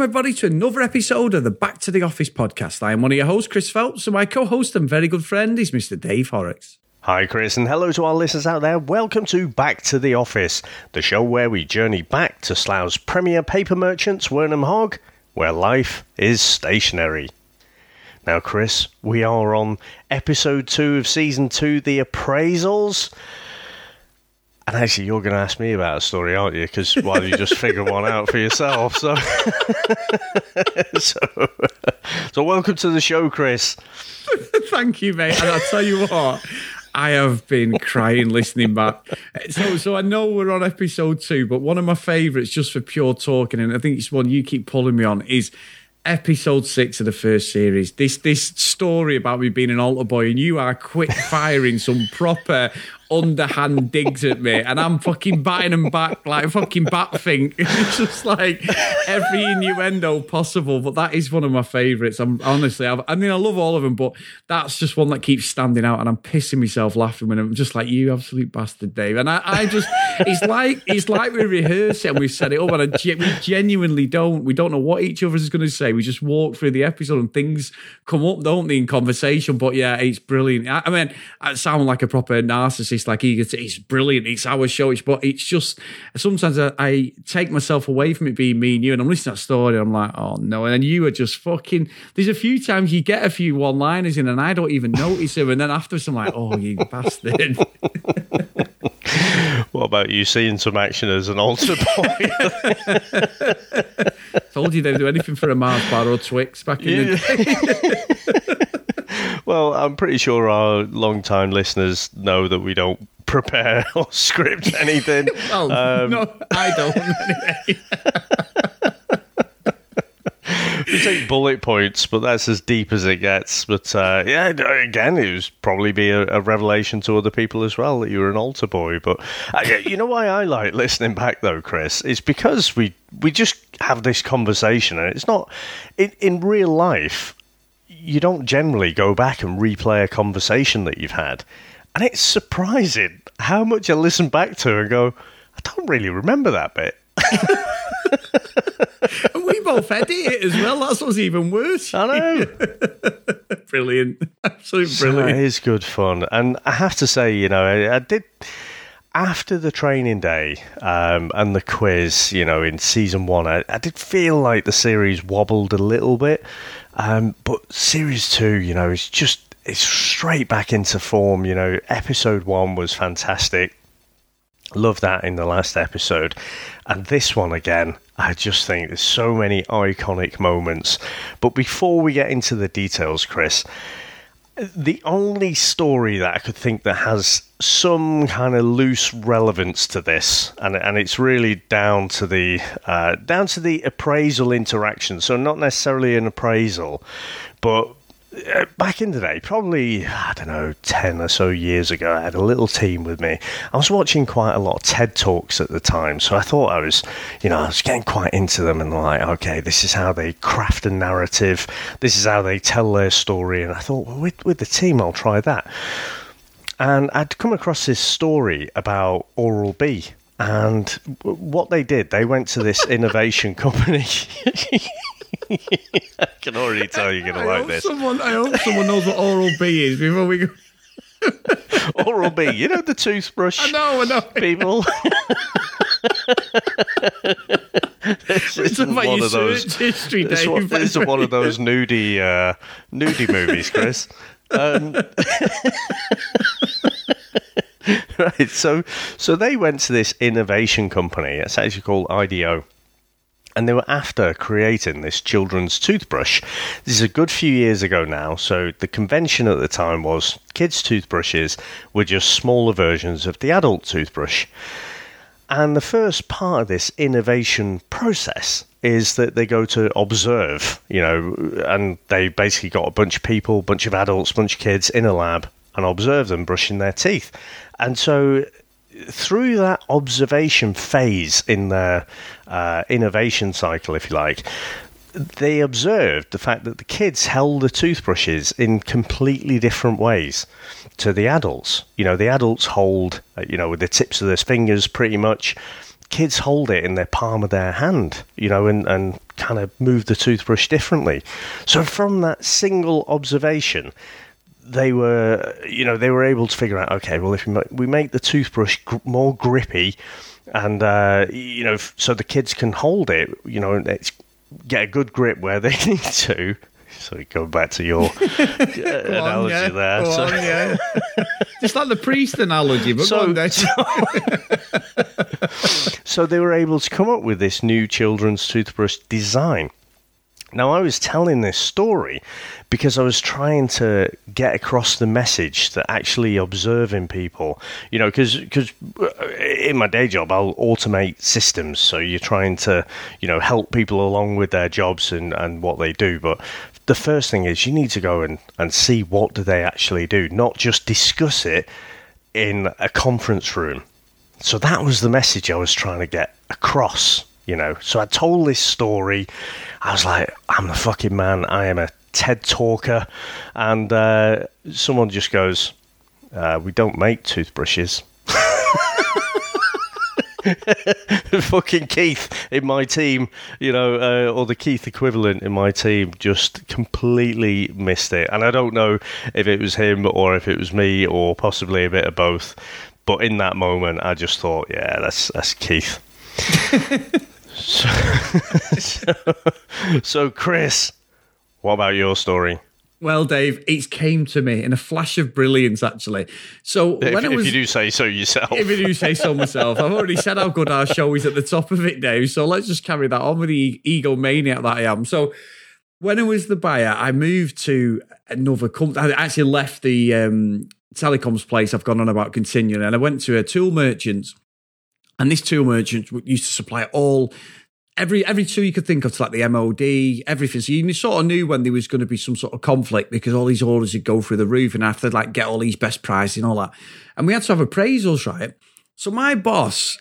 welcome everybody to another episode of the Back to the Office podcast. I am one of your hosts, Chris Phelps, and my co-host and very good friend is Mr. Dave Horrocks. Hi, Chris, and hello to our listeners out there. Welcome to Back to the Office, the show where we journey back to Slough's premier paper merchants, Wernham Hogg, where life is stationery. Now, Chris, we are on episode two of season two, The Appraisals. And actually, you're going to ask me about a story, aren't you? Because why don't you just figure one out for yourself? So, so, so, welcome to the show, Chris. Thank you, mate. And I'll tell you what, I have been crying listening back. So, so I know we're on episode two, but one of my favourites, just for pure talking, and I think it's one you keep pulling me on, is episode six of the first series. This this story about me being an altar boy, and you are quick firing some proper underhand digs at me, and I'm fucking batting them back like fucking bat thing. It's just like every innuendo possible. But that is one of my favourites. I'm honestly, I've, i mean, I love all of them, but that's just one that keeps standing out, and I'm pissing myself laughing when I'm just like you, absolute bastard, Dave. And I, I just, it's like it's like we rehearse it and we set it up, and I, we genuinely don't. We don't know what each other is going to say. We just walk through the episode, and things come up, don't they, in conversation? But yeah, it's brilliant. I, I mean, I sound like a proper narcissist like he gets, it's brilliant. It's our show. It's, but it's just sometimes I, I, take myself away from it being me and you, and I'm listening to that story. And I'm like, oh no. And then you are just fucking. There's a few times you get a few one liners in, and I don't even notice them. And then afterwards, I'm like, oh, you bastard. what about you seeing some action as an altar boy? Told you they'd do anything for a Mars bar or Twix back in yeah. the day. Well, I'm pretty sure our long-time listeners know that we don't prepare or script anything. well, um, no, I don't. we take bullet points, but that's as deep as it gets. But uh, yeah, again, it was probably be a, a, revelation to other people as well that you were an altar boy. But uh, you know why I like listening back though, Chris? It's because we we just have this conversation, and it's not in, in real life you don't generally go back and replay a conversation that you've had. And it's surprising how much I listen back to and go, I don't really remember that bit. and we both edit it as well. That's what's even worse. I know. brilliant. Absolutely brilliant. So it is good fun. And I have to say, you know, I, I did after the training day um, and the quiz, you know, in season one, I, I, did feel like the series wobbled a little bit. Um, but series two, you know, is just it's straight back into form. You know, episode one was fantastic. Love that in the last episode. And this one again, I just think there's so many iconic moments. But before we get into the details, Chris, the only story that I could think that has some kind of loose relevance to this, and and it's really down to the uh, down to the appraisal interaction. So not necessarily an appraisal, but Uh, back in the day, probably, I don't know, 10 or so years ago, I had a little team with me. I was watching quite a lot of TED Talks at the time, so I thought I was, you know, I was getting quite into them and like, okay, this is how they craft a narrative, this is how they tell their story. And I thought, well, with, with the team, I'll try that. And I'd come across this story about Oral B. And what they did, they went to this innovation company. I can already tell you're going to like this. Someone, I hope someone knows what Oral B is before we go. Oral B, you know the toothbrush. I know, I know. People. this isn't one of those. History, this, one, this is one of those nudie, uh, nudie movies, Chris. Um, right, so so they went to this innovation company. It's actually called IDEO and they were after creating this children's toothbrush. This is a good few years ago now, so the convention at the time was kids' toothbrushes were just smaller versions of the adult toothbrush. And the first part of this innovation process is that they go to observe, you know, and they basically got a bunch of people, bunch of adults, bunch of kids in a lab and observe them brushing their teeth. And so through that observation phase in their uh, innovation cycle, if you like, they observed the fact that the kids held the toothbrushes in completely different ways to the adults. You know, the adults hold, uh, you know, with the tips of their fingers pretty much. Kids hold it in their palm of their hand, you know, and, and kind of move the toothbrush differently. So from that single observation, they were, you know, they were able to figure out, okay, well, if we make, we make the toothbrush gr- more grippy, and uh, you know, f- so the kids can hold it, you know, it's, get a good grip where they need to. So go back to your analogy on, yeah. there. So- on, yeah. Just like the priest analogy, but So- Dave. So they were able to come up with this new children's toothbrush design. Now, I was telling this story because I was trying to get across the message that actually observing people, you know, because uh, in my day job, I'll automate systems. So you're trying to, you know, help people along with their jobs and, and what they do. But the first thing is you need to go and, and see what do they actually do, not just discuss it in a conference room. So that was the message I was trying to get across, you know. So I told this story. I was like, I'm the fucking man. I am a TED talker. And uh, someone just goes, uh, We don't make toothbrushes. fucking Keith in my team, you know, uh, or the Keith equivalent in my team, just completely missed it. And I don't know if it was him or if it was me or possibly a bit of both. But in that moment, I just thought, yeah, that's that's Keith. so, so, so, Chris, what about your story? Well, Dave, it came to me in a flash of brilliance, actually. So If, when it if was, you do say so yourself. if you do say so myself, I've already said how good our show is at the top of it, Dave. So let's just carry that on with the egomaniac that I am. So when I was the buyer, I moved to another company. I actually left the um, telecoms place I've gone on about continuing, and I went to a tool merchant. And this tool merchant used to supply all every every two you could think of like the MOD, everything. So you sort of knew when there was going to be some sort of conflict because all these orders would go through the roof and to like get all these best prices and all that. And we had to have appraisals, right? So my boss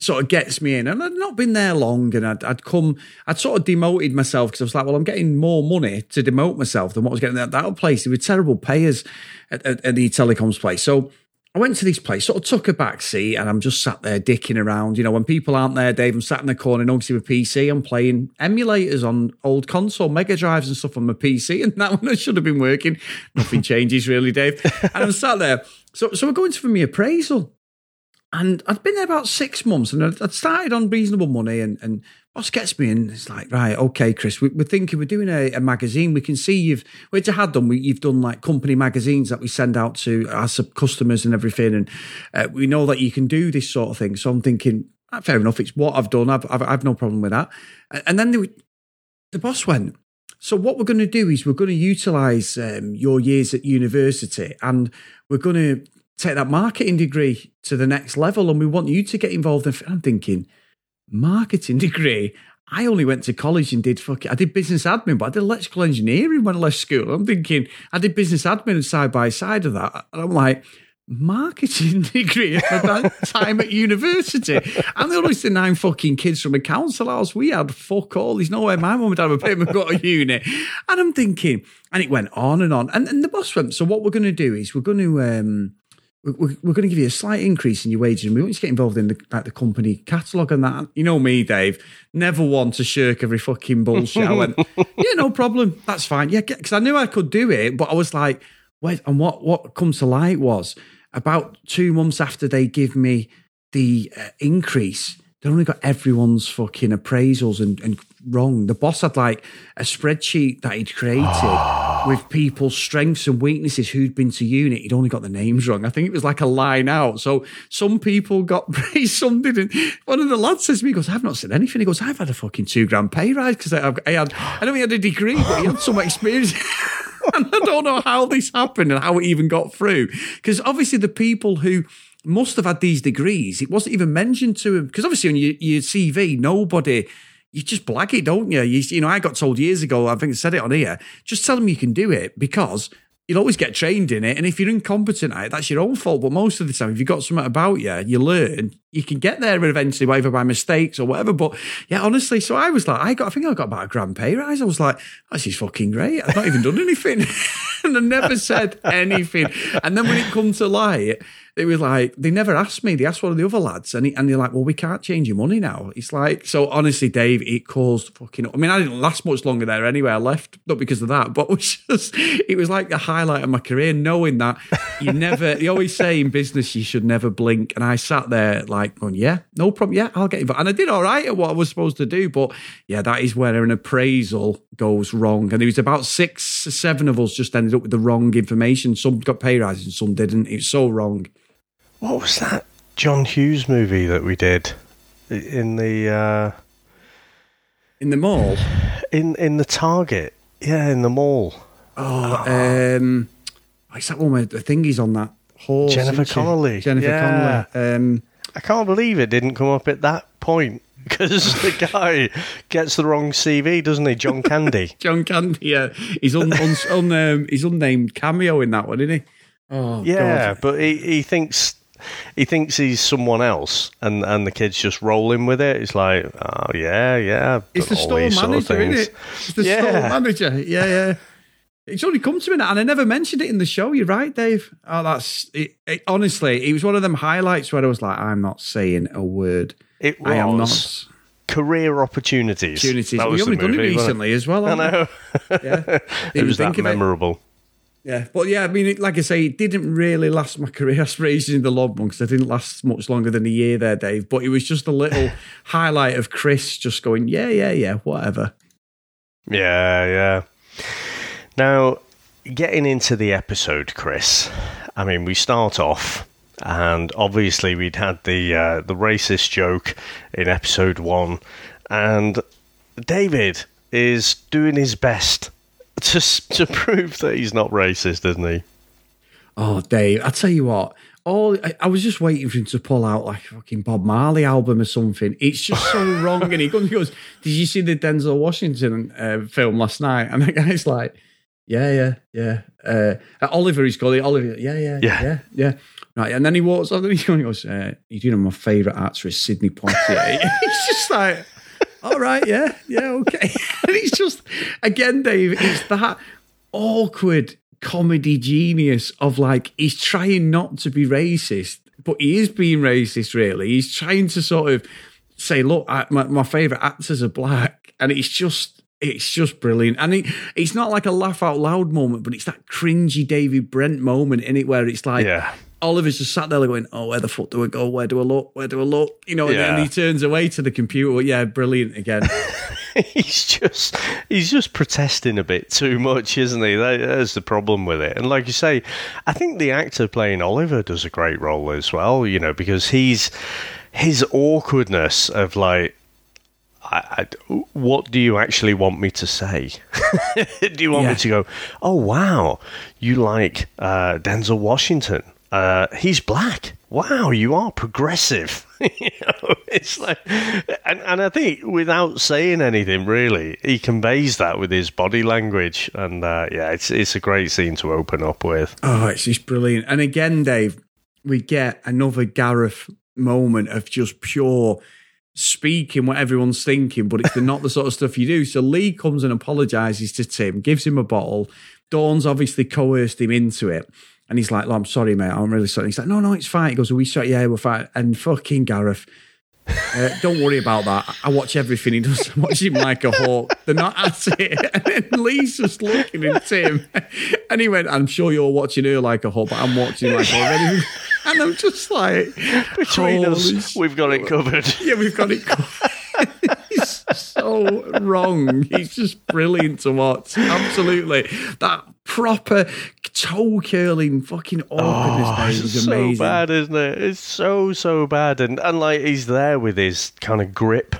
sort of gets me in, and I'd not been there long, and I'd, I'd come, I'd sort of demoted myself because I was like, well, I'm getting more money to demote myself than what I was getting at that place. They were terrible payers at, at, at the telecoms place. So I went to this place, sort of took a back seat, and I'm just sat there dicking around. You know, when people aren't there, Dave, I'm sat in the corner, obviously with PC, I'm playing emulators on old console, Mega Drives and stuff on my PC, and that one should have been working. Nothing changes really, Dave. And I'm sat there. So, so we're going for my appraisal. And I'd been there about six months and I'd, I'd started on reasonable money. And, and boss gets me in. It's like, right, okay, Chris, we, we're thinking we're doing a, a magazine. We can see you've, which I had done, we, you've done like company magazines that we send out to our customers and everything. And uh, we know that you can do this sort of thing. So I'm thinking, ah, fair enough, it's what I've done. I've, I've, I've no problem with that. And, and then the, the boss went, so what we're going to do is we're going to utilize um, your years at university and we're going to take that marketing degree to the next level and we want you to get involved in i'm thinking marketing degree i only went to college and did fuck it. i did business admin but i did electrical engineering when i left school i'm thinking i did business admin side by side of that and i'm like marketing degree at that time at university. I'm the only nine fucking kids from a council house. We had fuck all. There's no way my mum and dad would pay me to go to uni. And I'm thinking, and it went on and on. And, and the boss went, so what we're going to do is we're going to, um, we're, we're going to give you a slight increase in your wages and we want you to get involved in the, like the company catalogue and that. You know me, Dave, never want to shirk every fucking bullshit. I went, yeah, no problem. That's fine. Yeah, because I knew I could do it, but I was like, wait, and what, what comes to light was about two months after they give me the uh, increase, they only got everyone's fucking appraisals and, and wrong. The boss had like a spreadsheet that he'd created with people's strengths and weaknesses who'd been to unit. He'd only got the names wrong. I think it was like a line out. So some people got praised, some didn't. One of the lads says to me, he goes, I've not said anything. He goes, I've had a fucking two grand pay rise because I, I had, I know he had a degree, but he had some experience. and I don't know how this happened and how it even got through. Because obviously the people who must have had these degrees, it wasn't even mentioned to him. Because obviously on your, your CV, nobody, you just blag it, don't you? you? You know, I got told years ago, I think I said it on here, just tell them you can do it because you'll always get trained in it. And if you're incompetent at it, that's your own fault. But most of the time, if you've got something about you, you learn, you can get there eventually, whether by mistakes or whatever. But yeah, honestly, so I was like, I got, I think I got about a grand pay rise. I was like, oh, this is fucking great. I've not even done anything. and I never said anything. And then when it come to light, it was like they never asked me. They asked one of the other lads, and, he, and they're like, "Well, we can't change your money now." It's like so. Honestly, Dave, it caused fucking. I mean, I didn't last much longer there anyway. I left not because of that, but it was just it was like the highlight of my career, knowing that you never. they always say in business you should never blink, and I sat there like, going, "Yeah, no problem. Yeah, I'll get involved," and I did all right at what I was supposed to do. But yeah, that is where an appraisal goes wrong, and there was about six, seven of us just ended up with the wrong information. Some got pay rises, and some didn't. It's so wrong. What was that John Hughes movie that we did in the uh, in the mall? In in the Target, yeah, in the mall. Oh, um, what's that one where the thingy's on that horse? Jennifer isn't? Connelly. Jennifer Yeah. Connelly. Um, I can't believe it didn't come up at that point because the guy gets the wrong CV, doesn't he? John Candy. John Candy. Yeah, he's un, un, un, um, he's unnamed cameo in that one, isn't he? Oh, yeah, God. but he, he thinks he thinks he's someone else, and, and the kids just rolling with it. It's like, oh yeah, yeah. It's the store these sort of manager, isn't it? It's the Yeah. store manager. Yeah, yeah. It's only come to me now, and I never mentioned it in the show. You're right, Dave. Oh, that's it, it, honestly, it was one of them highlights where I was like, I'm not saying a word. It I am not. was career opportunities. Opportunities. That We was the haven't done it movie, recently as well. I know. Yeah, it was that memorable. Yeah, but yeah, I mean, it, like I say, it didn't really last my career aspirations in the log because I didn't last much longer than a year there, Dave. But it was just a little highlight of Chris just going, yeah, yeah, yeah, whatever. Yeah, yeah. Now, getting into the episode, Chris. I mean, we start off, and obviously we'd had the uh, the racist joke in episode one, and David is doing his best to to prove that he's not racist, isn't he? Oh, Dave, I tell you what, all I, I was just waiting for him to pull out like a fucking Bob Marley album or something. It's just so wrong. And he goes, Did you see the Denzel Washington uh, film last night? And the guy's like, Yeah, yeah, yeah. Uh, Oliver, he's called it. Oliver, yeah, yeah, Yeah. yeah, yeah. Right. And then he walks on and he goes, uh, You know, my favourite actor is Sidney Poitier. He's just like, all right, yeah, yeah, okay. and it's just, again, Dave, it's that awkward comedy genius of like, he's trying not to be racist, but he is being racist, really. He's trying to sort of say, look, I, my, my favourite actors are black. And it's just, it's just brilliant. And it, it's not like a laugh out loud moment, but it's that cringy David Brent moment in it where it's like, Yeah. Oliver's just sat there going, "Oh, where the fuck do I go? Where do I look? Where do I look?" You know, and Yeah. then he turns away to the computer. Yeah, brilliant again. he's just he's just protesting a bit too much, isn't he? That, that's the problem with it. And like you say, I think the actor playing Oliver does a great role as well. You know, because he's his awkwardness of like. I, I, what do you actually want me to say? do you want Yeah. me to go? Oh wow, you like uh, Denzel Washington? Uh, he's black. Wow, you are progressive. you know, it's like, and, and I think without saying anything, really, he conveys that with his body language, and uh, yeah, it's it's a great scene to open up with. oh, it's just brilliant. And again, Dave, we get another Gareth moment of just pure speaking what everyone's thinking, but it's not the sort of stuff you do. So Lee comes and apologizes to Tim, gives him a bottle. Dawn's obviously coerced him into it. And he's like, "Look, I'm sorry, mate. I'm really sorry. He's like, no, no, it's fine. He goes, are we sorry? Yeah, we're fine. And fucking Gareth, uh, don't worry about that. I watch everything he does. I watch him like a hawk. They're not at it. And Lee's just looking at Tim. And he went, I'm sure you're watching her like a hawk, but I'm watching like a hawk. And I'm just like, Between holy us, we've got it covered. yeah, we've got it covered. He's so wrong. He's just brilliant to watch. Absolutely. That proper toe curling fucking awkwardness Oh, it's was so amazing. bad, isn't it? It's so so bad, and and like he's there with his kind of grip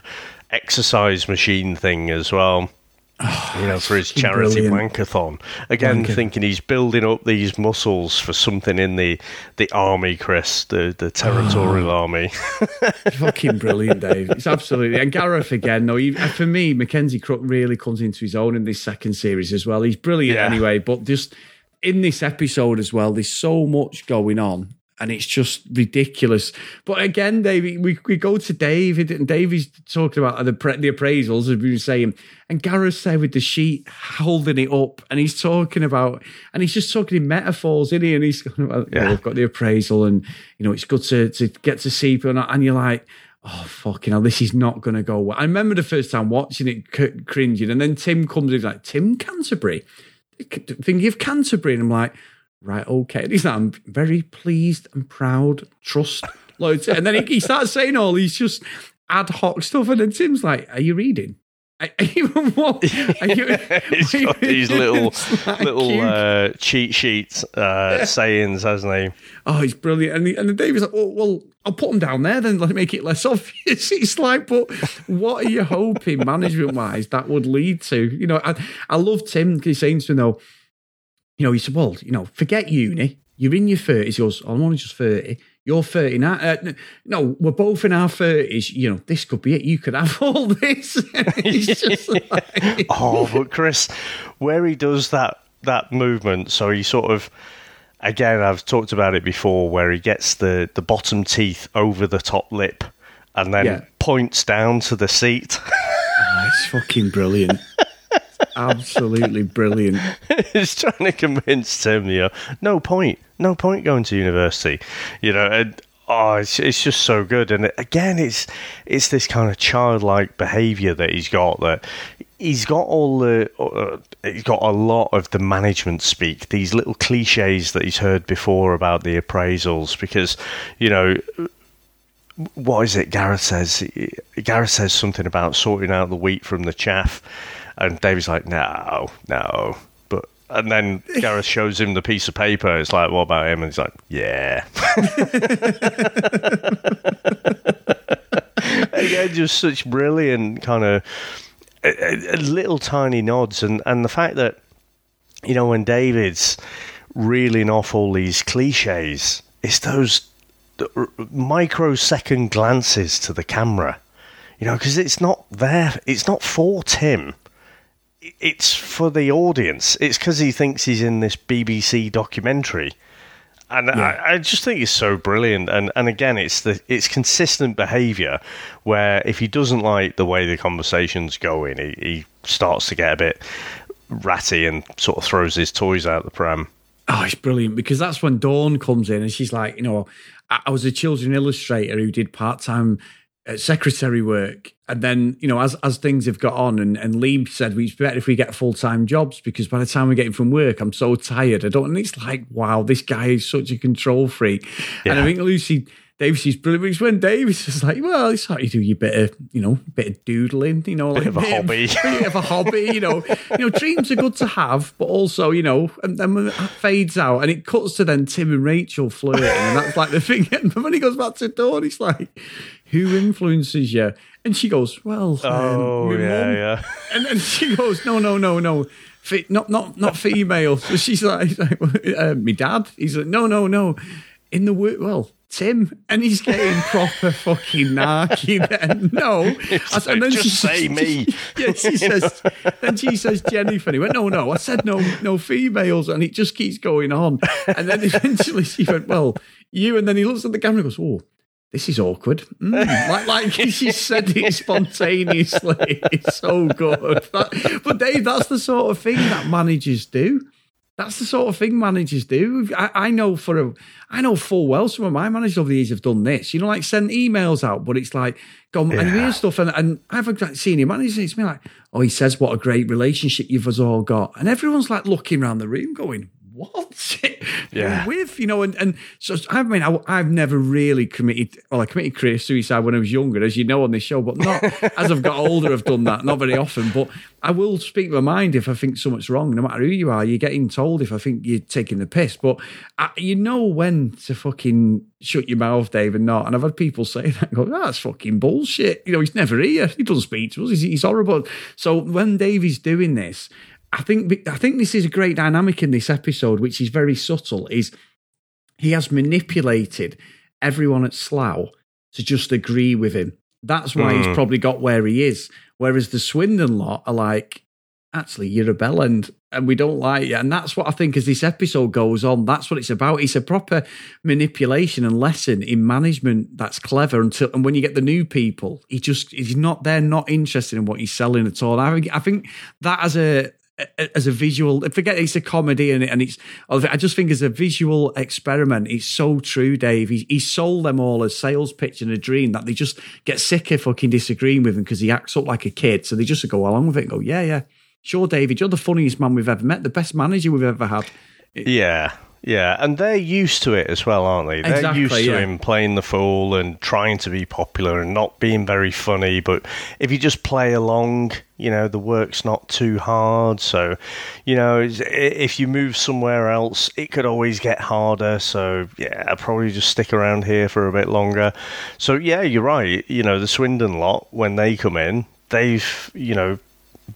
exercise machine thing as well. Ah, you know, for his charity brilliant. wankathon. Again, Wanker. thinking he's building up these muscles for something in the the army, Chris, the the ah. territorial Oh. army. Fucking brilliant, Dave. It's absolutely. And Gareth again, though, he, for me, Mackenzie Crook really comes into his own in this second series as well. He's brilliant Yeah. anyway, but just in this episode as well, there's so much going on. And it's just ridiculous. But again, Dave, we, we go to David, and David's talking about the the appraisals, as we were saying, and Gareth's there with the sheet holding it up, and he's talking about, and he's just talking in metaphors, isn't he? And he's going about, yeah. we've got the appraisal, and you know, it's good to to get to see people, and you're like oh fucking hell, this is not going to go well. I remember the first time watching it, c- cringing, and then Tim comes in like Tim Canterbury, thinking of Canterbury, and I'm like, right, okay. And he's like, I'm very pleased and proud, trust loads, and then he, he starts saying all these just ad hoc stuff, and then Tim's like, "Are you reading?" Even what? You, He's got these little like little uh, cheat sheets uh, sayings, hasn't he? Oh, he's brilliant. And, he, and David's like, oh, well, I'll put them down there then, let make it less obvious. It's like, but what are you hoping, management wise, that would lead to? You know, I, I love Tim because he's saying to me, though, you know, he said, well, you know, forget uni. You're in your 30s. He goes, I'm only just 30 you're 39. Uh, no, we're both in our 30s. You know, this could be it. You could have all this. like... oh, but Chris, where he does that that movement, so he sort of again, I've talked about it before, where he gets the the bottom teeth over the top lip and then yeah. points down to the seat. oh, it's fucking brilliant. Absolutely brilliant. He's trying to convince Tim, you know, no point, no point going to university, you know, and oh, it's, it's just so good. And again, it's it's this kind of childlike behaviour that he's got that he's got all the uh, he's got a lot of the management speak these little cliches that he's heard before about the appraisals because you know what is it gareth says gareth says something about sorting out the wheat from the chaff and David's like, no, no. But and then Gareth shows him the piece of paper. It's like, what about him? And he's like, yeah. Again, just such brilliant kind of little tiny nods, and and the fact that you know when David's reeling off all these cliches, it's those microsecond glances to the camera you know, because it's not there. It's not for Tim it's for the audience. It's because he thinks he's in this BBC documentary. And yeah. I, I, just think it's so brilliant, and, and again, it's the it's consistent behaviour where if he doesn't like the way the conversation's going, he, he starts to get a bit ratty and sort of throws his toys out the pram. Oh, it's brilliant because that's when Dawn comes in and she's like, you know, I, was a children illustrator who did part time Uh, secretary work. And then, you know, as as things have got on, and, and Lee said, it's better if we get full time jobs because by the time we're getting from work, I'm so tired. I don't, and it's like, wow, this guy is such a control freak. Yeah. And I think Lucy Davis is brilliant. It's when Davis is like, well, it's like you do your bit of, you know, bit of doodling, you know, bit like of a bit hobby, of, bit of a hobby, you know, you know, dreams are good to have, but also, you know, and then when it fades out and it cuts to then Tim and Rachel flirting, and that's like the thing. And when he goes back to Dawn, he's like, who influences you? And she goes, well, um, oh um, yeah, mom. yeah. And then she goes, no, no, no, no. not not not female. So she's like, like uh, my dad. He's like, no, no, no. In the word, well, Tim, and he's getting proper fucking narky then. No. So and then just she, say me. yeah, she says, then she says Jennifer. And he went, no, no, I said no, no females. And it just keeps going on. And then eventually she went, well, you. And then he looks at the camera and goes, oh, this is awkward. Mm, like, like she said it spontaneously. It's so good. That, but Dave, that's the sort of thing that managers do. That's the sort of thing managers do. I, I, know for a, I know full well some of my managers over the years have done this. You know, like send emails out, but it's like go yeah. and hear stuff. And, and I've got senior managers. It's me like, oh, he says what a great relationship you've us all got, and everyone's like looking around the room, going, what? yeah. with, you know, and, and so I mean, I, have never really committed, well, I committed career suicide when I was younger, as you know on this show, but not as I've got older, I've done that, not very often. But I will speak my mind if I think something's wrong, no matter who you are. You're getting told if I think you're taking the piss, but I, you know when to fucking shut your mouth, Dave, and not. And I've had people say that, go, oh, that's fucking bullshit. You know, he's never here. He doesn't speak to us. He's, he's horrible. So when Dave is doing this, I think I think this is a great dynamic in this episode, which is very subtle. Is he has manipulated everyone at Slough to just agree with him. That's why mm. he's hmm. probably got where he is. Whereas the Swindon lot are like, actually, you're a bell end. and we don't like you. And that's what I think as this episode goes on, that's what it's about. It's a proper manipulation and lesson in management that's clever until and when you get the new people, he just he's not they're not interested in what he's selling at all. I think I think that as a as a visual forget it's a comedy and, and it's i just think as a visual experiment. It's so true dave. He, he sold them all a sales pitch and a dream that they just get sick of fucking disagreeing with him because he acts up like a kid. So they just go along with it go yeah yeah. Sure, David, you're the funniest man we've ever met, the best manager we've ever had. Yeah, yeah, and they're used to it as well, aren't they? They're exactly, used to yeah. him playing the fool and trying to be popular and not being very funny. But if you just play along, you know, the work's not too hard. So, you know, if you move somewhere else, it could always get harder. So, yeah, I'll probably just stick around here for a bit longer. So, yeah, you're right. You know, the Swindon lot, when they come in, they've, you know,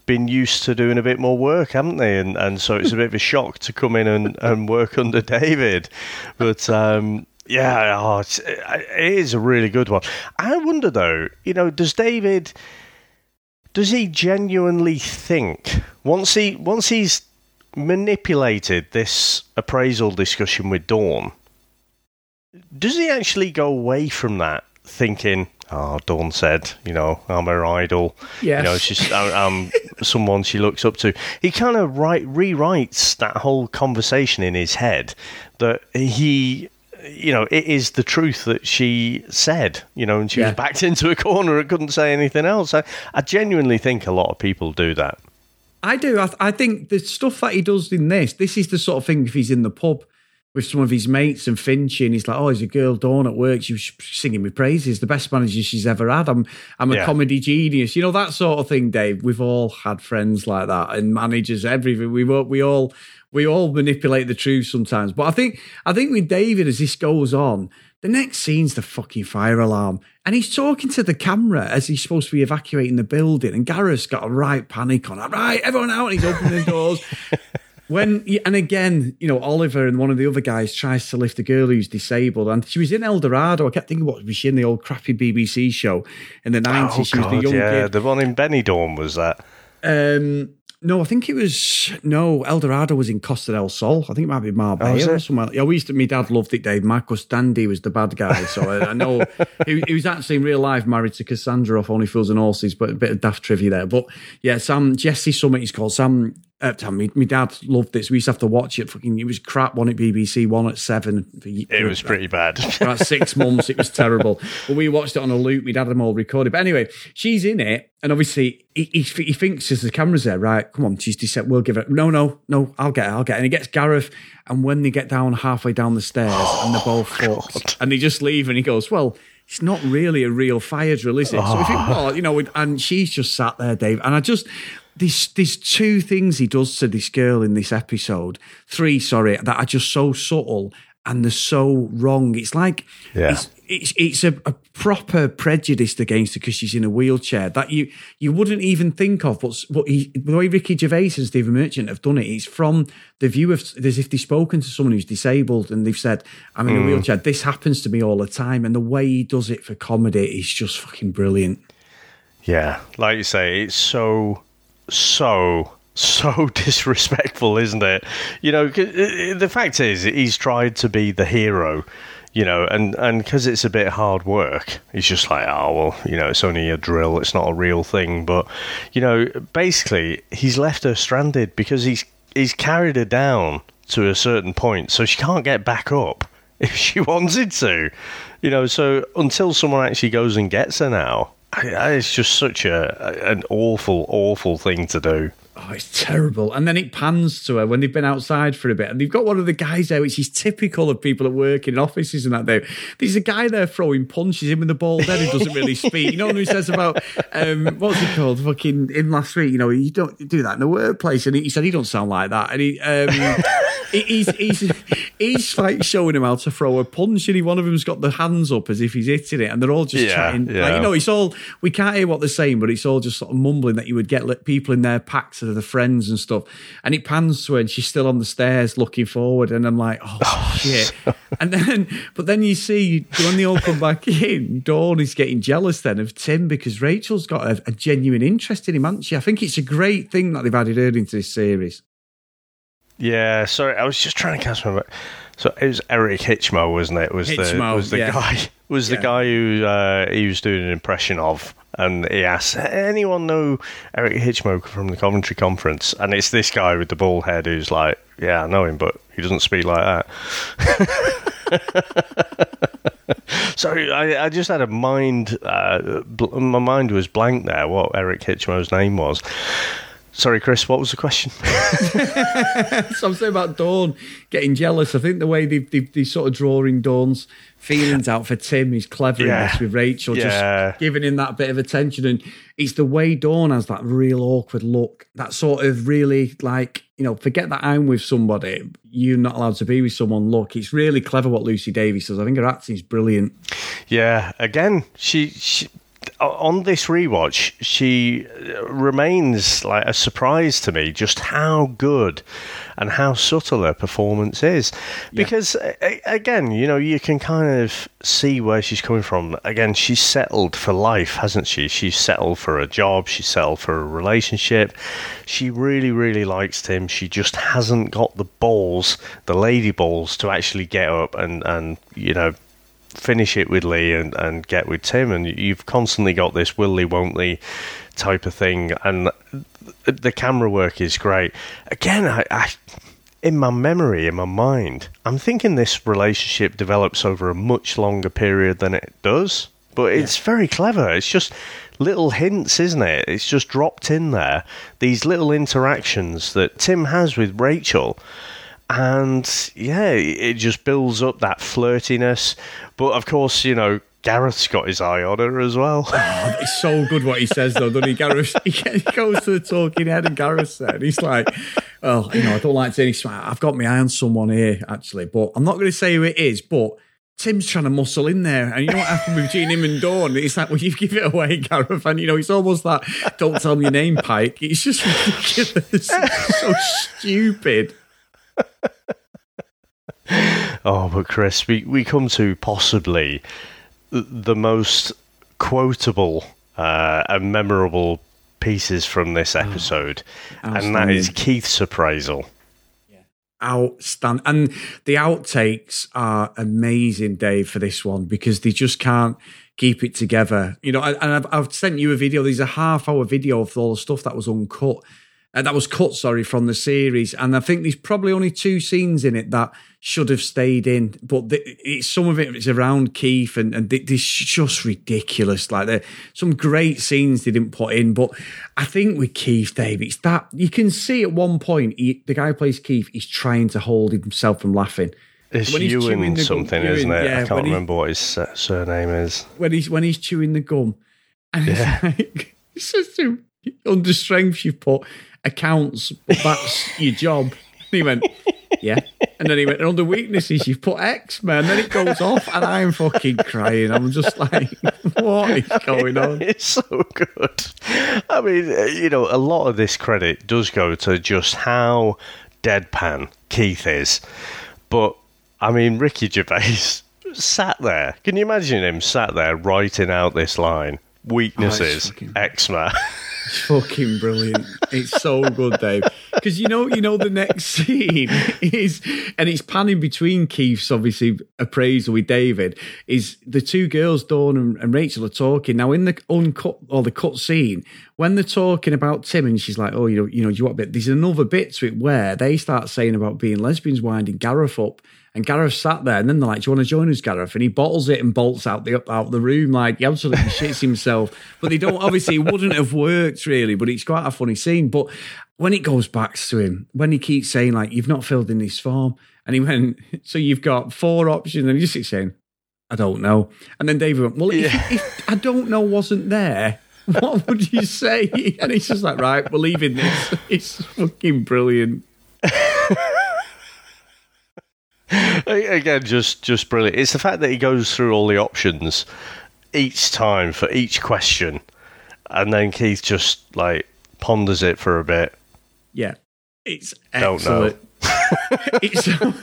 been used to doing a bit more work, haven't they? And and so it's a bit of a shock to come in and, and work under David. But um, yeah, oh, it is a really good one. I wonder though, you know, does David does he genuinely think once he once he's manipulated this appraisal discussion with Dawn, does he actually go away from that thinking, oh, Dawn said, you know, I'm her idol. Yes. You know, she's I'm someone she looks up to. He kind of write, rewrites that whole conversation in his head that he you know, it is the truth that she said, you know, and she Yeah. was backed into a corner and couldn't say anything else. I, I genuinely think a lot of people do that. I do. I, th- I think the stuff that he does in this, this is the sort of thing if he's in the pub with some of his mates and Finchy, and he's like, "Oh, there's a girl Dawn at work. She was singing me praises. The best manager she's ever had. I'm, I'm a Yeah. comedy genius. You know that sort of thing, Dave. We've all had friends like that and managers. Everything. We all, we all, we all manipulate the truth sometimes. But I think, I think with David, as this goes on, the next scene's the fucking fire alarm, and he's talking to the camera as he's supposed to be evacuating the building, and Gareth's got a right panic on. Right, everyone out, and he's opening the doors. when and again, you know, Oliver and one of the other guys tries to lift a girl who's disabled, and she was in El Dorado. I kept thinking, what was she in the old crappy BBC show in the nineties? she was the young Oh, yeah, kid. the one in Benidorm was that. Um, no, I think it was no. El Dorado was in Costa del Sol. I think it might be Oh, Marbella or somewhere. Yeah, we used to. My dad loved it. Dave Marcus Tandy was the bad guy, so I, I know he, he was actually in real life married to Cassandra off Only Fools and Horses. But a bit of daft trivia there. But yeah, Sam Jesse Summit. He's called Sam. Uh, Sam, my, my dad loved this. We used to have to watch it. Fucking, it was crap. One at BBC, one at seven. For, It was pretty bad. about six months. It was terrible. But we watched it on a loop. We'd had them all recorded. But anyway, she's in it. And obviously, he, he, he thinks as the camera's there, right? Come on, she's deceptive. We'll give it. No, no, no, I'll get it. I'll get it. And he gets Gareth. And when they get down halfway down the stairs and they're both fucked, and they just leave, and he goes, Well, it's not really a real fire drill, is it? So we think, well, you know, and she's just sat there, Dave. And I just, there's, there's two things he does to this girl in this episode, three, sorry, that are just so subtle and they're so wrong. It's like, Yeah. it's, it's, it's a, a proper prejudice against her because she's in a wheelchair that you you wouldn't even think of. But, but he, the way Ricky Gervais and Stephen Merchant have done it, it's from the view of as if they've spoken to someone who's disabled and they've said, "I'm in a hmm. wheelchair. This happens to me all the time." And the way he does it for comedy is just fucking brilliant. Yeah, like you say, it's so, so, so disrespectful, isn't it? You know, 'cause, uh, the fact is, he's tried to be the hero, you know, and and because it's a bit hard work, he's just like, oh well, you know, it's only a drill, it's not a real thing. But you know, basically, he's left her stranded because he's he's carried her down to a certain point, so she can't get back up if she wanted to, you know. So until someone actually goes and gets her now, it's just such a an awful, awful thing to do. Oh, it's terrible. And then it pans to her when they've been outside for a bit. And they've got one of the guys there, which is typical of people that work in offices and that there. There's a guy there throwing punches in with the bald head who doesn't really speak. You know what he says about um what's he called? Fucking in last week, you know, you don't do that in the workplace. And he, he said he don't sound like that. And he um he- he's he's he's like showing him how to throw a punch, and he one of them's got the hands up as if he's hitting it, and they're all just Yeah, chatting. Like, you know, it's all we can't hear what they're saying, but it's all just sort of mumbling that you would get people in their packs of the friends and stuff. And it pans to her, and she's still on the stairs looking forward, and I'm like, oh, oh shit. and then, but then you see when they all come back in, Dawn is getting jealous then of Tim because Rachel's got a, a genuine interest in him, hasn't she? I think it's a great thing that they've added her into this series. Yeah, sorry, I was just trying to catch my. So it was Eric Hitchmo, wasn't it? Was Hitchmo, the was the yeah. guy was the Yeah. guy who uh, he was doing an impression of, and he asked, "Anyone know Eric Hitchmo from the Coventry Conference?" And it's this guy with the bald head who's like, "Yeah, I know him, but he doesn't speak like that." Sorry, I, I just had a mind. Uh, bl- my mind was blank there. What Eric Hitchmo's name was. Sorry, Chris. What was the question? Something about Dawn getting jealous. I think the way they, they, they sort of drawing Dawn's feelings out for Tim is clever in Yeah. this with Rachel, Yeah. just giving him that bit of attention. And it's the way Dawn has that real awkward look, that sort of really like, you know, forget that I'm with somebody, you're not allowed to be with someone. Look, it's really clever what Lucy Davis does. I think her acting is brilliant. Yeah, again, she, she on this rewatch, she uh, remains like a surprise to me just how good and how subtle her performance is. Because a- again, you know, you can kind of see where she's coming from. Again, she's settled for life, hasn't she? She's settled for a job, she's settled for a relationship. She really, really likes Tim. She just hasn't got the balls, the lady balls, to actually get up and, and you know, finish it with Lee and, and get with Tim, and you've constantly got this will Lee, won't Lee type of thing, and the camera work is great. Again, I, I in my memory, in my mind, I'm thinking this relationship develops over a much longer period than it does, but it's very clever. It's just little hints, isn't it? It's just dropped in there. These little interactions that Tim has with Rachel and yeah, it just builds up that flirtiness. But of course, you know, Gareth's got his eye on her as well. Oh, it's so good what he says, though, doesn't he? Gareth, he goes to the talking head, and Gareth said, he's like, well, you know, I don't like to anything. I've got my eye on someone here, actually, but I'm not going to say who it is, but Tim's trying to muscle in there. And you know what happened between him and Dawn? It's like, well, you give it away, Gareth. And, you know, it's almost that, don't tell me your name, Pike. It's just ridiculous. It's so stupid. oh, but Chris, we, we come to possibly the most quotable uh, and memorable pieces from this episode, and that is. Keith's appraisal. outstanding. And the outtakes are amazing, Dave, for this one because they just can't keep it together. You know, and I've, I've sent you a video. There's a half hour video of all the stuff that was uncut. Uh, that was cut, sorry, from the series. And I think there's probably only two scenes in it that should have stayed in. But the, it's some of it is around Keith, and, and it's just ridiculous. Like there some great scenes they didn't put in. But I think with Keith, Dave, it's that you can see at one point he, the guy who plays Keith, he's trying to hold himself from laughing. It's When he's chewing Ewen the gum- something, isn't it? yeah, I can't he- remember what his uh, surname is. when he's when he's chewing the gum, and Yeah. it's like it's just a, under strength you've put accounts, but that's your job. And he went, yeah, and then he went and under weaknesses you've put eczema. Then it goes off, and I'm fucking crying. I'm just like, what is going on? It's so good. I mean, uh, you know, a lot of this credit does go to just how deadpan Keith is. But, I mean, Ricky Gervais sat there. Can you imagine him sat there writing out this line? Weaknesses, fucking- eczema. It's fucking brilliant. It's so good, Dave. Because you know, you know, the next scene is, and it's panning between Keith's obviously appraisal with David. Is the two girls, Dawn and, and Rachel, are talking now in the uncut or the cut scene when they're talking about Tim, and she's like, "Oh, you know, you know, do you want a bit?" There's another bit to it where they start saying about being lesbians, winding Gareth up. And Gareth sat there, and then they're like, "Do you want to join us, Gareth?" And he bottles it and bolts out the out the room like he absolutely shits himself. But they don't. Obviously, it wouldn't have worked really. But it's quite a funny scene. But when it goes back to him, when he keeps saying like, "You've not filled in this form," and he went, "So you've got four options," and he just keeps saying, "I don't know." And then David went, "Well, if, if I don't know wasn't there." What would you say? And he's just like, right, we're leaving this. It's fucking brilliant. Again, just just brilliant. It's the fact that he goes through all the options each time for each question, and then Keith just like ponders it for a bit. Yeah, it's Don't know. excellent. it's so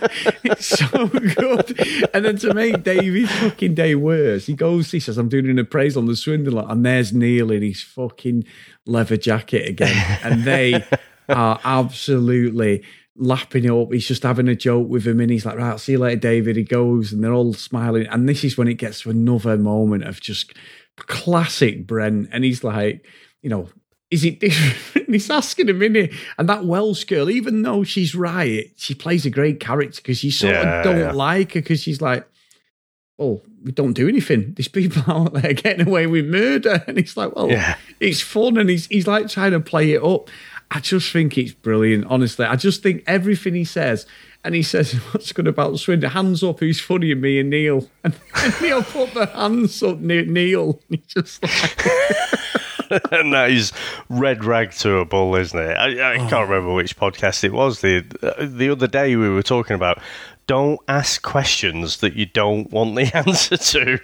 it's so good. And then to make Davy's fucking day worse, he goes, he says, I'm doing an appraisal on the swindler, and there's Neil in his fucking leather jacket again. And they are absolutely lapping up. He's just having a joke with him, and he's like, "Right, I'll see you later, David." He goes, and they're all smiling. And this is when it gets to another moment of just classic Brent, and he's like, you know, is it different? he's asking him, in it, And that Welsh girl, even though she's right, she plays a great character because you sort yeah, of don't yeah. like her because she's like, oh, we don't do anything. These people out there getting away with murder. And he's like, well, yeah. it's fun. And he's, he's like trying to play it up. I just think it's brilliant, honestly. I just think everything he says, and he says, What's good about Swindon? Hands up, who's funnier, me and Neil? And, and Neil put the hands up, Neil. And He just like. and that is red rag to a bull, isn't it? I, I oh. can't remember which podcast it was. The the other day we were talking about don't ask questions that you don't want the answer to.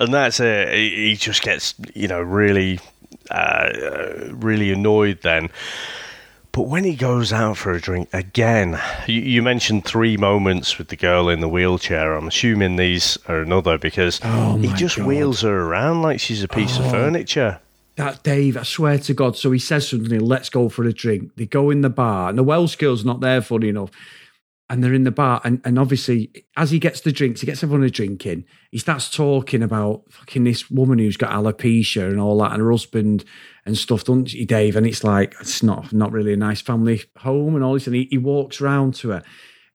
and that's it. He just gets, you know, really, uh, really annoyed then. But when he goes out for a drink again, you, you, mentioned three moments with the girl in the wheelchair. I'm assuming these are another because oh he just God. wheels her around like she's a piece oh, of furniture. That Dave, I swear to God. So he says something, let's go for a drink. They go in the bar, and the Welsh girl's not there, funny enough and they're in the bar, and, and obviously as he gets the drinks, he gets everyone a drink in. He starts talking about fucking this woman who's got alopecia and all that, and her husband and stuff, doesn't he, Dave? And it's like it's not not really a nice family home and all this. And he, he walks around to her.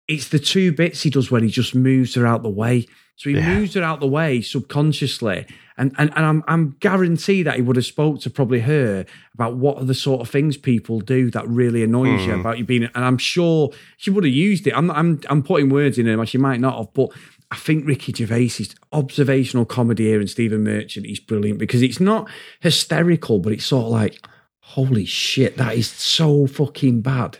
It's the two bits he does when he just moves her out the way. So he yeah. moves her out the way subconsciously, and and, and I'm I'm guaranteed that he would have spoke to probably her about what are the sort of things people do that really annoys mm. you hmm. about you being. And I'm sure she would have used it. I'm I'm I'm putting words in her, she might not have, but. I think Ricky Gervais's observational comedy here and Stephen Merchant is brilliant because it's not hysterical, but it's sort of like, holy shit, that is so fucking bad.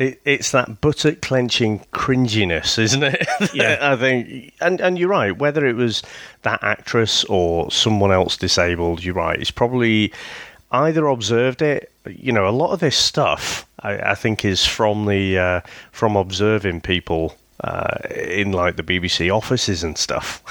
It, it's that buttock clenching cringiness, isn't it? Yeah, I think, and and you're right. Whether it was that actress or someone else disabled, you're right. It's probably either observed it. You know, a lot of this stuff I, I think is from the uh, from observing people uh, in like the BBC offices and stuff.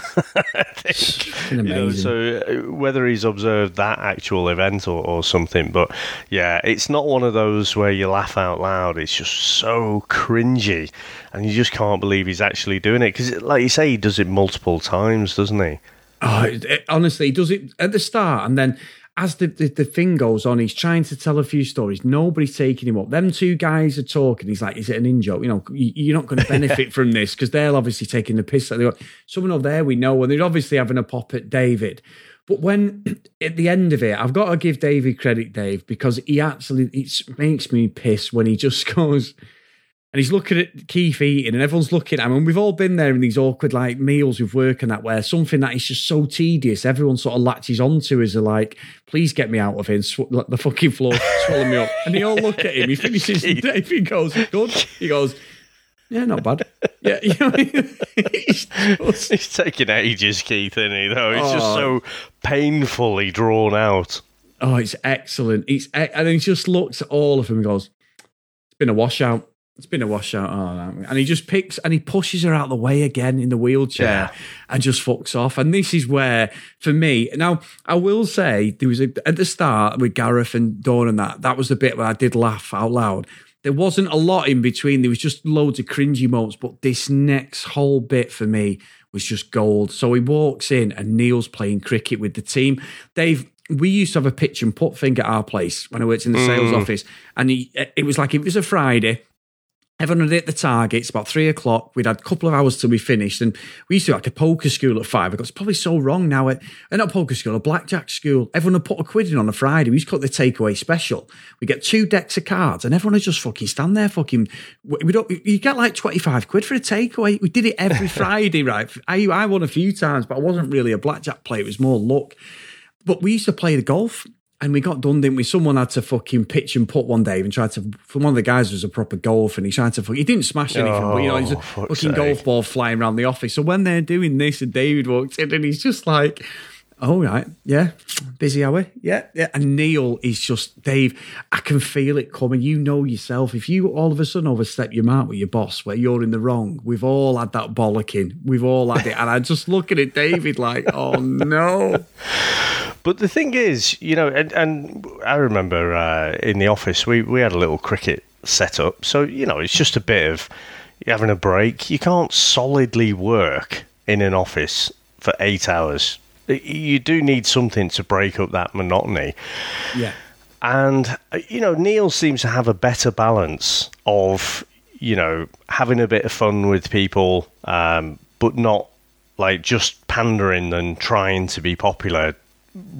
you know, so uh, whether he's observed that actual event or, or something, but yeah, it's not one of those where you laugh out loud. It's just so cringy, and you just can't believe he's actually doing it because, like you say, he does it multiple times, doesn't he? Oh, it, honestly, he does it at the start, and then as the, the, the, thing goes on, he's trying to tell a few stories. Nobody's taking him up. Them two guys are talking. He's like, "Is it an in joke? You know, you're not going to benefit from this because they're obviously taking the piss." They go, Someone over there we know, and they're obviously having a pop at David. But when at the end of it, I've got to give David credit, Dave, because he actually it makes me piss when he just goes and he's looking at Keith eating, and everyone's looking at him. And we've all been there in these awkward like meals with work and that, where something that is just so tedious, everyone sort of latches onto is like, "Please get me out of here, sw- the fucking floor, swallow me up." And they all look at him. He finishes the day. He goes, "Good." He goes, "Yeah, not bad." Yeah, you know, he's, just... he's taking ages, Keith, isn't he? Though it's oh. just so painfully drawn out. Oh, it's excellent. It's and he just looks at all of them and goes, "It's been a washout." It's been a washout. Oh, and he just picks and he pushes her out the way again in the wheelchair yeah. and just fucks off. And this is where, for me, now I will say there was a, at the start with Gareth and Dawn and that, that was the bit where I did laugh out loud. There wasn't a lot in between. There was just loads of cringy moments, but this next whole bit for me was just gold. So he walks in and Neil's playing cricket with the team. Dave, we used to have a pitch and putt thing at our place when I worked in the sales mm. office, and he, it was like it was a Friday Everyone had hit the targets about three o'clock. We'd had a couple of hours till we finished, and we used to like a poker school at five. I got it's probably so wrong now. It uh, not poker school, a blackjack school. Everyone had put a quid in on a Friday. We used to call it the takeaway special. We get two decks of cards, and everyone would just fucking stand there, fucking. We don't. You get like twenty five quid for a takeaway. We did it every Friday, right? I I won a few times, but I wasn't really a blackjack player. It was more luck. But we used to play the golf and we got done, didn't we? Someone had to fucking pitch and put one day and tried to. From one of the guys was a proper golf, and he tried to. He didn't smash anything, oh, but you know, oh, he's a oh, fucking sake. golf ball flying around the office. So when they're doing this, and David walks in, and he's just like, "All right, yeah, busy hour, yeah, yeah." And Neil is just Dave. I can feel it coming. You know yourself. If you all of a sudden overstep your mark with your boss, where you're in the wrong, we've all had that bollocking. We've all had it, and I'm just looking at David like, "Oh no." But the thing is, you know, and, and I remember uh, in the office we, we had a little cricket set up. So you know, it's just a bit of you're having a break. You can't solidly work in an office for eight hours. You do need something to break up that monotony. Yeah. And, uh, you know, Neil seems to have a better balance of, you know, having a bit of fun with people, um, but not like just pandering and trying to be popular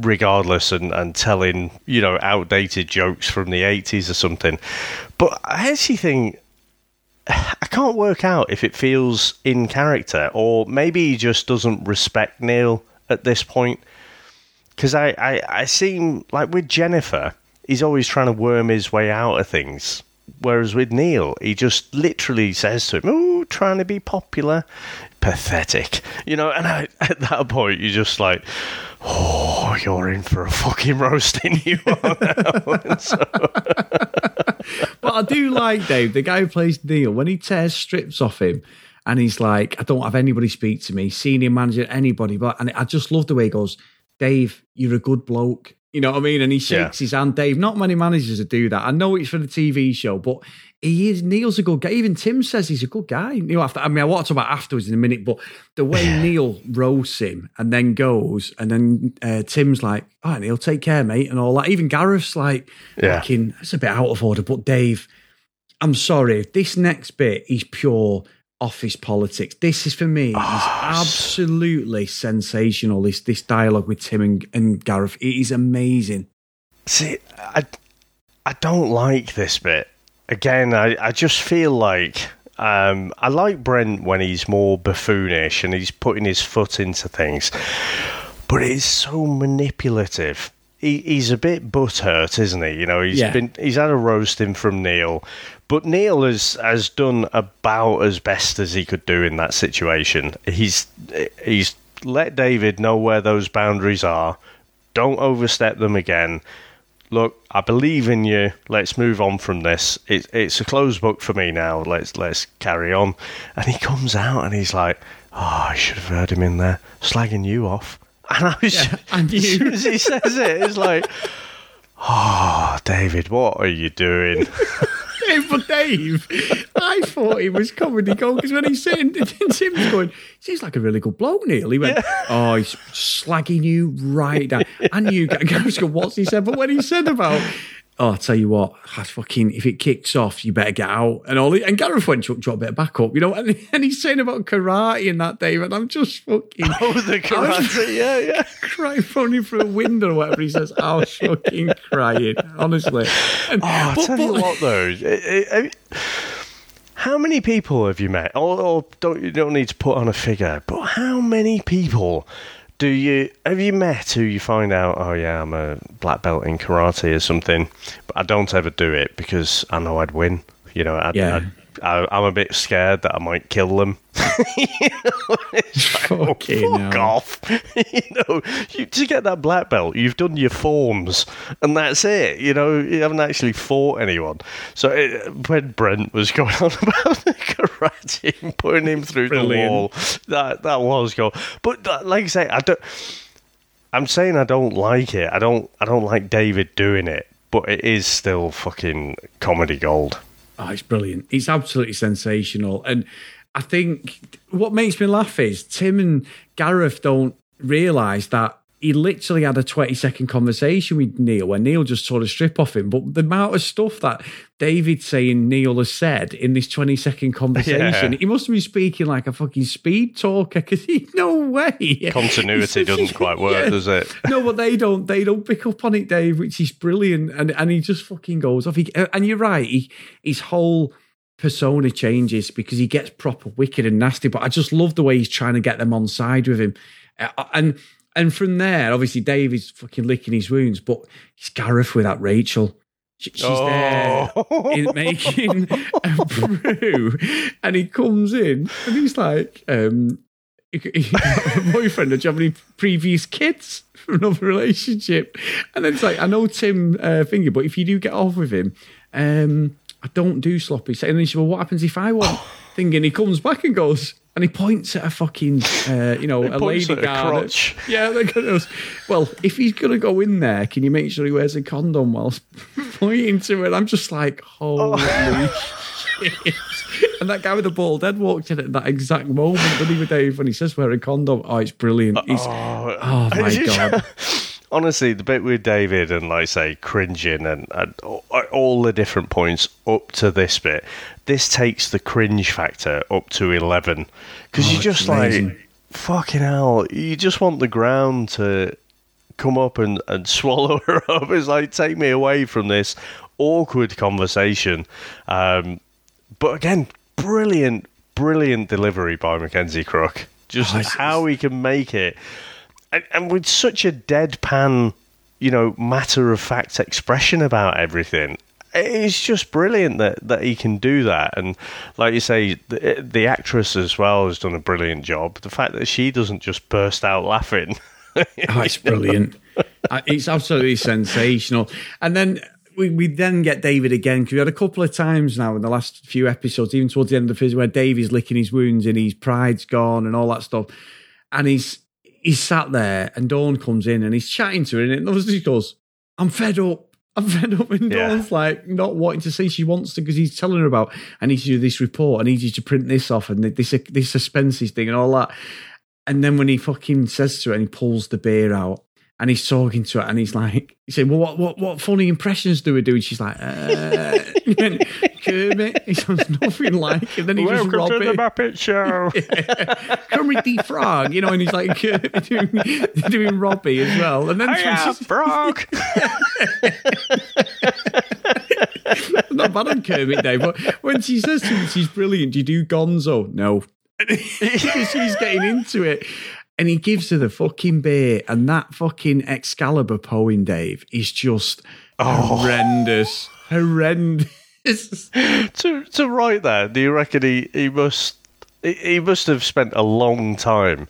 regardless and, and telling, you know, outdated jokes from the 80s or something. But I actually think I can't work out if it feels in character or maybe he just doesn't respect Neil at this point. Because I, I, I seem like with Jennifer, he's always trying to worm his way out of things. Whereas with Neil, he just literally says to him, Oh, trying to be popular. Pathetic. You know, and I, at that point, you're just like, Oh, you're in for a fucking roasting, you are so, but I do like Dave, the guy who plays Neil, when he tears strips off him and he's like, I don't have anybody speak to me, senior manager, anybody. But and I just love the way he goes, Dave, you're a good bloke. You know what I mean? And he shakes yeah. his hand. Dave, not many managers that do that. I know it's for the TV show, but he is. Neil's a good guy. Even Tim says he's a good guy. You know, after I mean, I want to talk about afterwards in a minute, but the way Neil roasts him and then goes, and then uh, Tim's like, "Oh, Neil, take care, mate," and all that. Even Gareth's like, "Yeah, it's a bit out of order." But Dave, I'm sorry. This next bit is pure office politics. This is for me oh, is absolutely sensational. This this dialogue with Tim and, and Gareth. It is amazing. See, I I don't like this bit. Again, I, I just feel like um, I like Brent when he's more buffoonish and he's putting his foot into things, but it's so manipulative. He, he's a bit butthurt, isn't he? You know, he's yeah. been he's had a roasting from Neil, but Neil has has done about as best as he could do in that situation. He's he's let David know where those boundaries are. Don't overstep them again. Look, I believe in you. Let's move on from this. It, it's a closed book for me now. Let's let's carry on. And he comes out and he's like, "Oh, I should have heard him in there slagging you off." And I was, yeah, and as soon as he says it, it's like, "Oh, David, what are you doing?" but Dave, I thought he was comedy gold because when he's sitting, Tim's going, seems like a really good bloke, Neil. He went, yeah. oh, he's slagging you right down. I knew, Gareth's going, what's he said? But when he said about oh, I tell you what, fucking if it kicks off, you better get out and all. And Gareth went, "Do you a bit of backup?" You know, and, and he's saying about karate and that day, and I'm just fucking oh the karate, yeah, yeah, crying running through a window or whatever he says. I was fucking crying, honestly. And, oh, I tell but, you what, though. It, it, it, how many people have you met? Or, or don't you don't need to put on a figure, but how many people do you have you met who you find out? Oh yeah, I'm a black belt in karate or something, but I don't ever do it because I know I'd win. You know, I'd, yeah. I'd, I, am a bit scared that I might kill them. you know, like, oh, fuck no. off. you know, you, to get that black belt, you've done your forms, and that's it. You know, you haven't actually fought anyone. So it, when Brent was going on about the karate, putting him through Brilliant. the wall, that that was go. But uh, like I say, I don't. I'm saying I don't like it. I don't. I don't like David doing it, but it is still fucking comedy gold. Ah, oh, it's brilliant. It's absolutely sensational. And I think what makes me laugh is Tim and Gareth don't realise that he literally had a 20 second conversation with Neil where Neil just tore a strip off him. But the amount of stuff that David saying Neil has said in this 20 second conversation, yeah. he must be speaking like a fucking speed talker because he no way. Continuity doesn't quite work, yeah. does it? no, but they don't they don't pick up on it, Dave, which is brilliant. And and he just fucking goes off. He, and you're right, he, his whole persona changes because he gets proper wicked and nasty. But I just love the way he's trying to get them on side with him. Uh, and and from there, obviously, Dave is fucking licking his wounds, but he's Gareth without Rachel. she's oh. there making a brew, and he comes in and he's like, um, boyfriend, do you have any previous kids from another relationship? And then it's like, I know Tim uh, Finger, but if you do get off with him, um, I don't do sloppy. And then he said, well, what happens if I want? Thinking he comes back and goes, and he points at a fucking, uh, you know, a lady guard. Yeah, well, if he's going to go in there, can you make sure he wears a condom whilst pointing to it. I'm just like, holy shit. And that guy with the bald head walked in at that exact moment, didn't he, Dave, when he says wear a condom? Oh, it's brilliant. He's, Oh, oh my God. Honestly, the bit with David and, like, say, cringing and, and all the different points up to this bit, this takes the cringe factor up to 11. Because Oh, you're just amazing. like, fucking hell, you just want the ground to come up and, and swallow her up. It's like, take me away from this awkward conversation. Um, but again, brilliant, brilliant delivery by Mackenzie Crook. Just Oh, how he can make it. And, and with such a deadpan, you know, matter of fact expression about everything. It's just brilliant that, that he can do that. And like you say, the, the actress as well has done a brilliant job. The fact that she doesn't just burst out laughing. Oh, it's brilliant. Uh, it's absolutely sensational. And then we, we then get David again because we had a couple of times now in the last few episodes, even towards the end of the where Davey's licking his wounds and his pride's gone and all that stuff. And he's he's sat there and Dawn comes in and he's chatting to her and it he goes, I'm fed up. I'm fed up. And Yeah. Dawn's like not wanting to see she wants to because he's telling her about I need to do this report. I need you to print this off and this this suspenses thing and all that. And then when he fucking says to her and he pulls the beer out and he's talking to her and he's like, he said, Well, what, what, what funny impressions do we do? And she's like, uh, and Kermit. He sounds nothing like him. Then he just rob it. Muppet Show. Kermit the Frog, you know, and he's like Kermit doing, doing Robbie as well. And then she's- frog. not bad on Kermit Day, but when she says to him she's brilliant, do you do Gonzo? No. She's getting into it. And he gives her the fucking beer, and that fucking Excalibur poem, Dave, is just oh. horrendous. Horrendous. to to write that, do you reckon he, he must he, must have spent a long time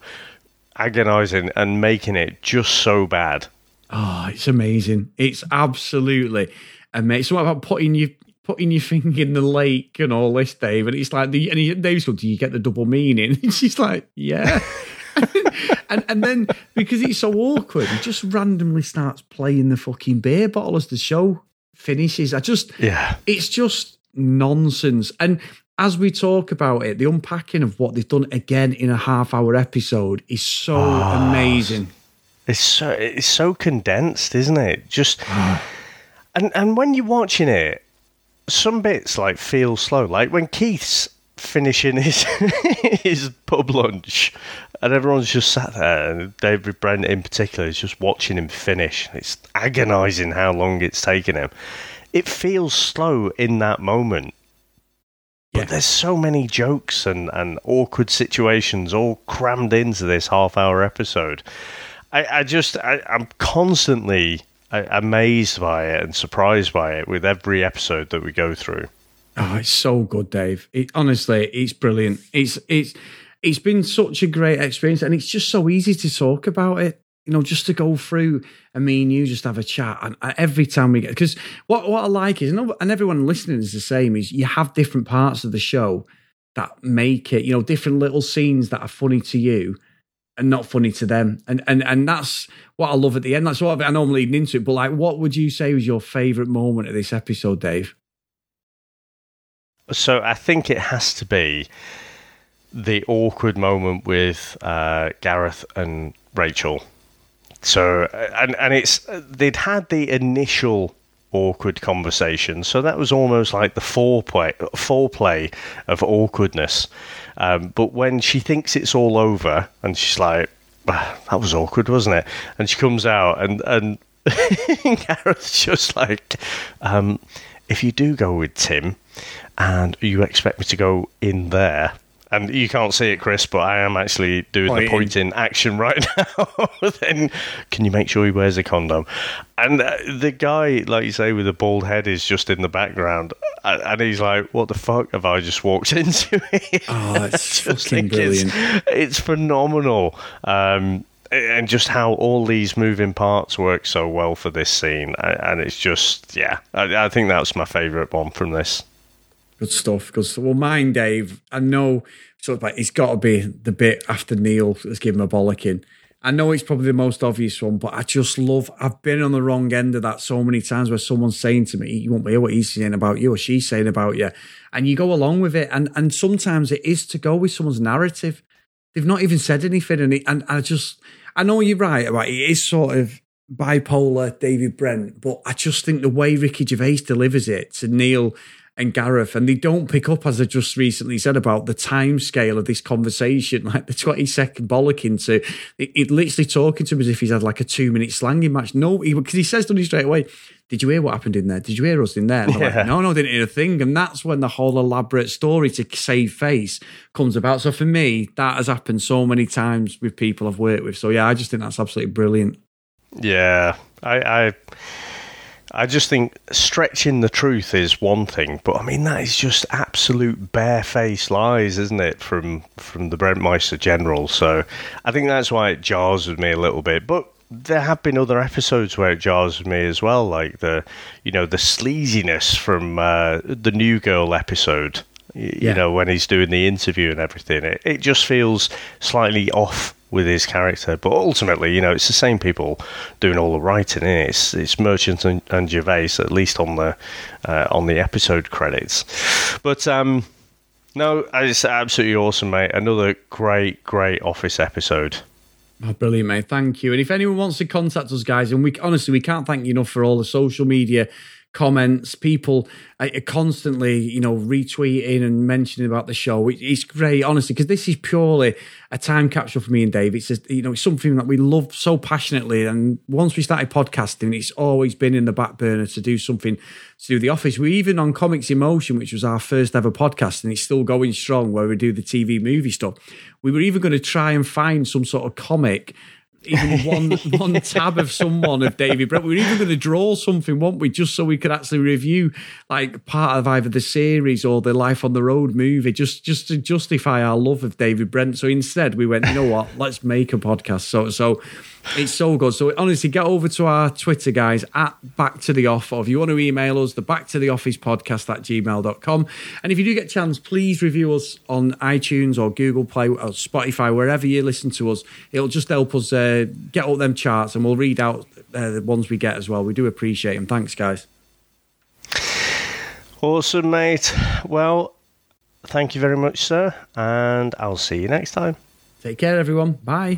agonising and making it just so bad? Oh, it's amazing. It's absolutely amazing. So what about putting your putting your finger in the lake and all this, Dave? And it's like the and he, Dave's going, Do you get the double meaning? And she's like, Yeah. and and then because it's so awkward, he just randomly starts playing the fucking beer bottle as the show finishes. I just Yeah. it's just nonsense. And as we talk about it, the unpacking of what they've done again in a half hour episode is so ah. amazing. It's so it's so condensed, isn't it? Just and and when you're watching it, some bits like feel slow. Like when Keith's finishing his his pub lunch, and everyone's just sat there, and David Brent in particular is just watching him finish. It's agonising how long it's taken him. It feels slow in that moment. But there's so many jokes and, and awkward situations all crammed into this half hour episode. I, I just, I, I'm constantly amazed by it and surprised by it with every episode that we go through. Oh, it's so good, Dave. It, honestly, it's brilliant. It's it's it's been such a great experience, and it's just so easy to talk about it. You know, just to go through and me and you just have a chat, and uh, every time we get because what what I like is, and everyone listening is the same. Is you have different parts of the show that make it, you know, different little scenes that are funny to you and not funny to them, and and and that's what I love at the end. That's what I know I'm leading into. But like, what would you say was your favorite moment of this episode, Dave? So I think it has to be the awkward moment with uh, Gareth and Rachel. So uh, and and it's they'd had the initial awkward conversation, so that was almost like the foreplay foreplay of awkwardness. Um, but when she thinks it's all over, and she's like, "Ah, "That was awkward, wasn't it?" and she comes out, and and Gareth's just like, um, "If you do go with Tim." and you expect me to go in there. And you can't see it, Chris, but I am actually doing the Pointing. pointing action right now. then can you make sure he wears a condom? And uh, the guy, like you say, with the bald head is just in the background. And he's like, what the fuck have I just walked into here? Oh, it's fucking think it's, brilliant. it's phenomenal. Um, and just how all these moving parts work so well for this scene. And it's just, yeah, I, I think that's my favourite one from this. Good stuff. Stuff. Well, mine, Dave, I know of like it's got to be the bit after Neil has given a bollocking I know it's probably the most obvious one, but I just love. I've been on the wrong end of that so many times where someone's saying to me, "You won't hear what he's saying about you or she's saying about you," and you go along with it. And and sometimes it is to go with someone's narrative. They've not even said anything, and it, and I just I know you're right about it. it is sort of bipolar David Brent, but I just think the way Ricky Gervais delivers it to Neil and Gareth, and they don't pick up, as I just recently said, about the time scale of this conversation, like the 20 second bollocking to it, it literally talking to him as if he's had like a two minute slanging match. No, because he, he, says to me straight away, Did you hear what happened in there? Did you hear us in there? Yeah. Like, no, no, I didn't hear a thing. And that's when the whole elaborate story to save face comes about. So for me, that has happened so many times with people I've worked with. So yeah, I just think that's absolutely brilliant. Yeah, I, I I just think stretching the truth is one thing, but I mean that is just absolute barefaced lies, isn't it, from from the Brentmeister General? So I think that's why it jars with me a little bit. But there have been other episodes where it jars with me as well, like the you know the sleaziness from uh, the New Girl episode. You yeah. know when he's doing the interview and everything, it, it just feels slightly off with his character. But ultimately, you know, it's the same people doing all the writing. It? It's it's Merchant and, and Gervais, at least on the uh, on the episode credits. But um, no, it's absolutely awesome, mate. Another great, great Office episode. Oh, brilliant, mate. Thank you. And if anyone wants to contact us, guys, and we honestly we can't thank you enough for all the social media comments, people uh, constantly, you know, retweeting and mentioning about the show. It, it's great, honestly, because this is purely a time capsule for me and Dave. It's just, you know, it's something that we love so passionately. And once we started podcasting, it's always been in the back burner to do something to do the office. We even on Comics in Motion, which was our first ever podcast, and it's still going strong where we do the TV movie stuff. We were even going to try and find some sort of comic even one one tab of someone of David Brent. We were even going to draw something, weren't we, just so we could actually review like part of either the series or the Life on the Road movie, just just to justify our love of David Brent. So instead, we went, you know what, let's make a podcast. So so it's so good. So honestly, get over to our Twitter, guys, at Back to the Off. Or if you want to email us, the Back to the Office podcast at gmail.com. And if you do get a chance, please review us on iTunes or Google Play or Spotify, wherever you listen to us. It'll just help us uh, get up them charts and we'll read out uh, the ones we get as well. We do appreciate them. Thanks, guys. Awesome, mate. Well, thank you very much, sir. And I'll see you next time. Take care, everyone. Bye.